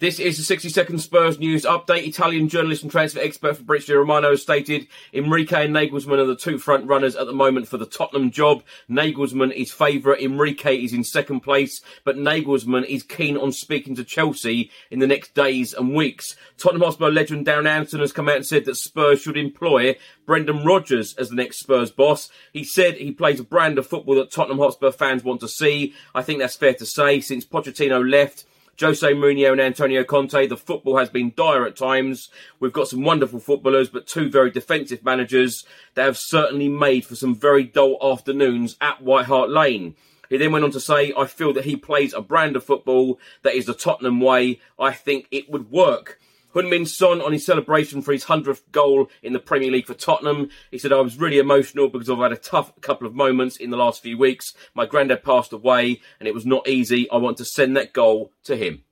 This is the 60 second Spurs news update. Italian journalist and transfer expert Fabrizio Romano has stated Enrique and Nagelsmann are the two front runners at the moment for the Tottenham job. Nagelsmann is favourite, Enrique is in second place, but Nagelsmann is keen on speaking to Chelsea in the next days and weeks. Tottenham Hotspur legend Darren Anderton has come out and said that Spurs should employ Brendan Rodgers as the next Spurs boss. He said he plays a brand of football that Tottenham Hotspur fans want to see. I think that's fair to say since Pochettino left. Jose Mourinho and Antonio Conte, the football has been dire at times. We've got some wonderful footballers, but two very defensive managers that have certainly made for some very dull afternoons at White Hart Lane. He then went on to say, I feel that he plays a brand of football that is the Tottenham way. I think it would work. Heung-min Son on his celebration for his 100th goal in the Premier League for Tottenham. He said, I was really emotional because I've had a tough couple of moments in the last few weeks. My granddad passed away and it was not easy. I want to send that goal to him.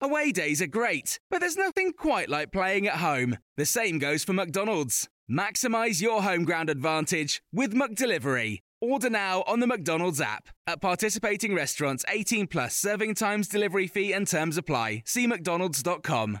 Away days are great, but there's nothing quite like playing at home. The same goes for McDonald's. Maximize your home ground advantage with McDelivery. Order now on the McDonald's app. At participating restaurants, 18 plus serving times, delivery fee, and terms apply. See McDonald's.com.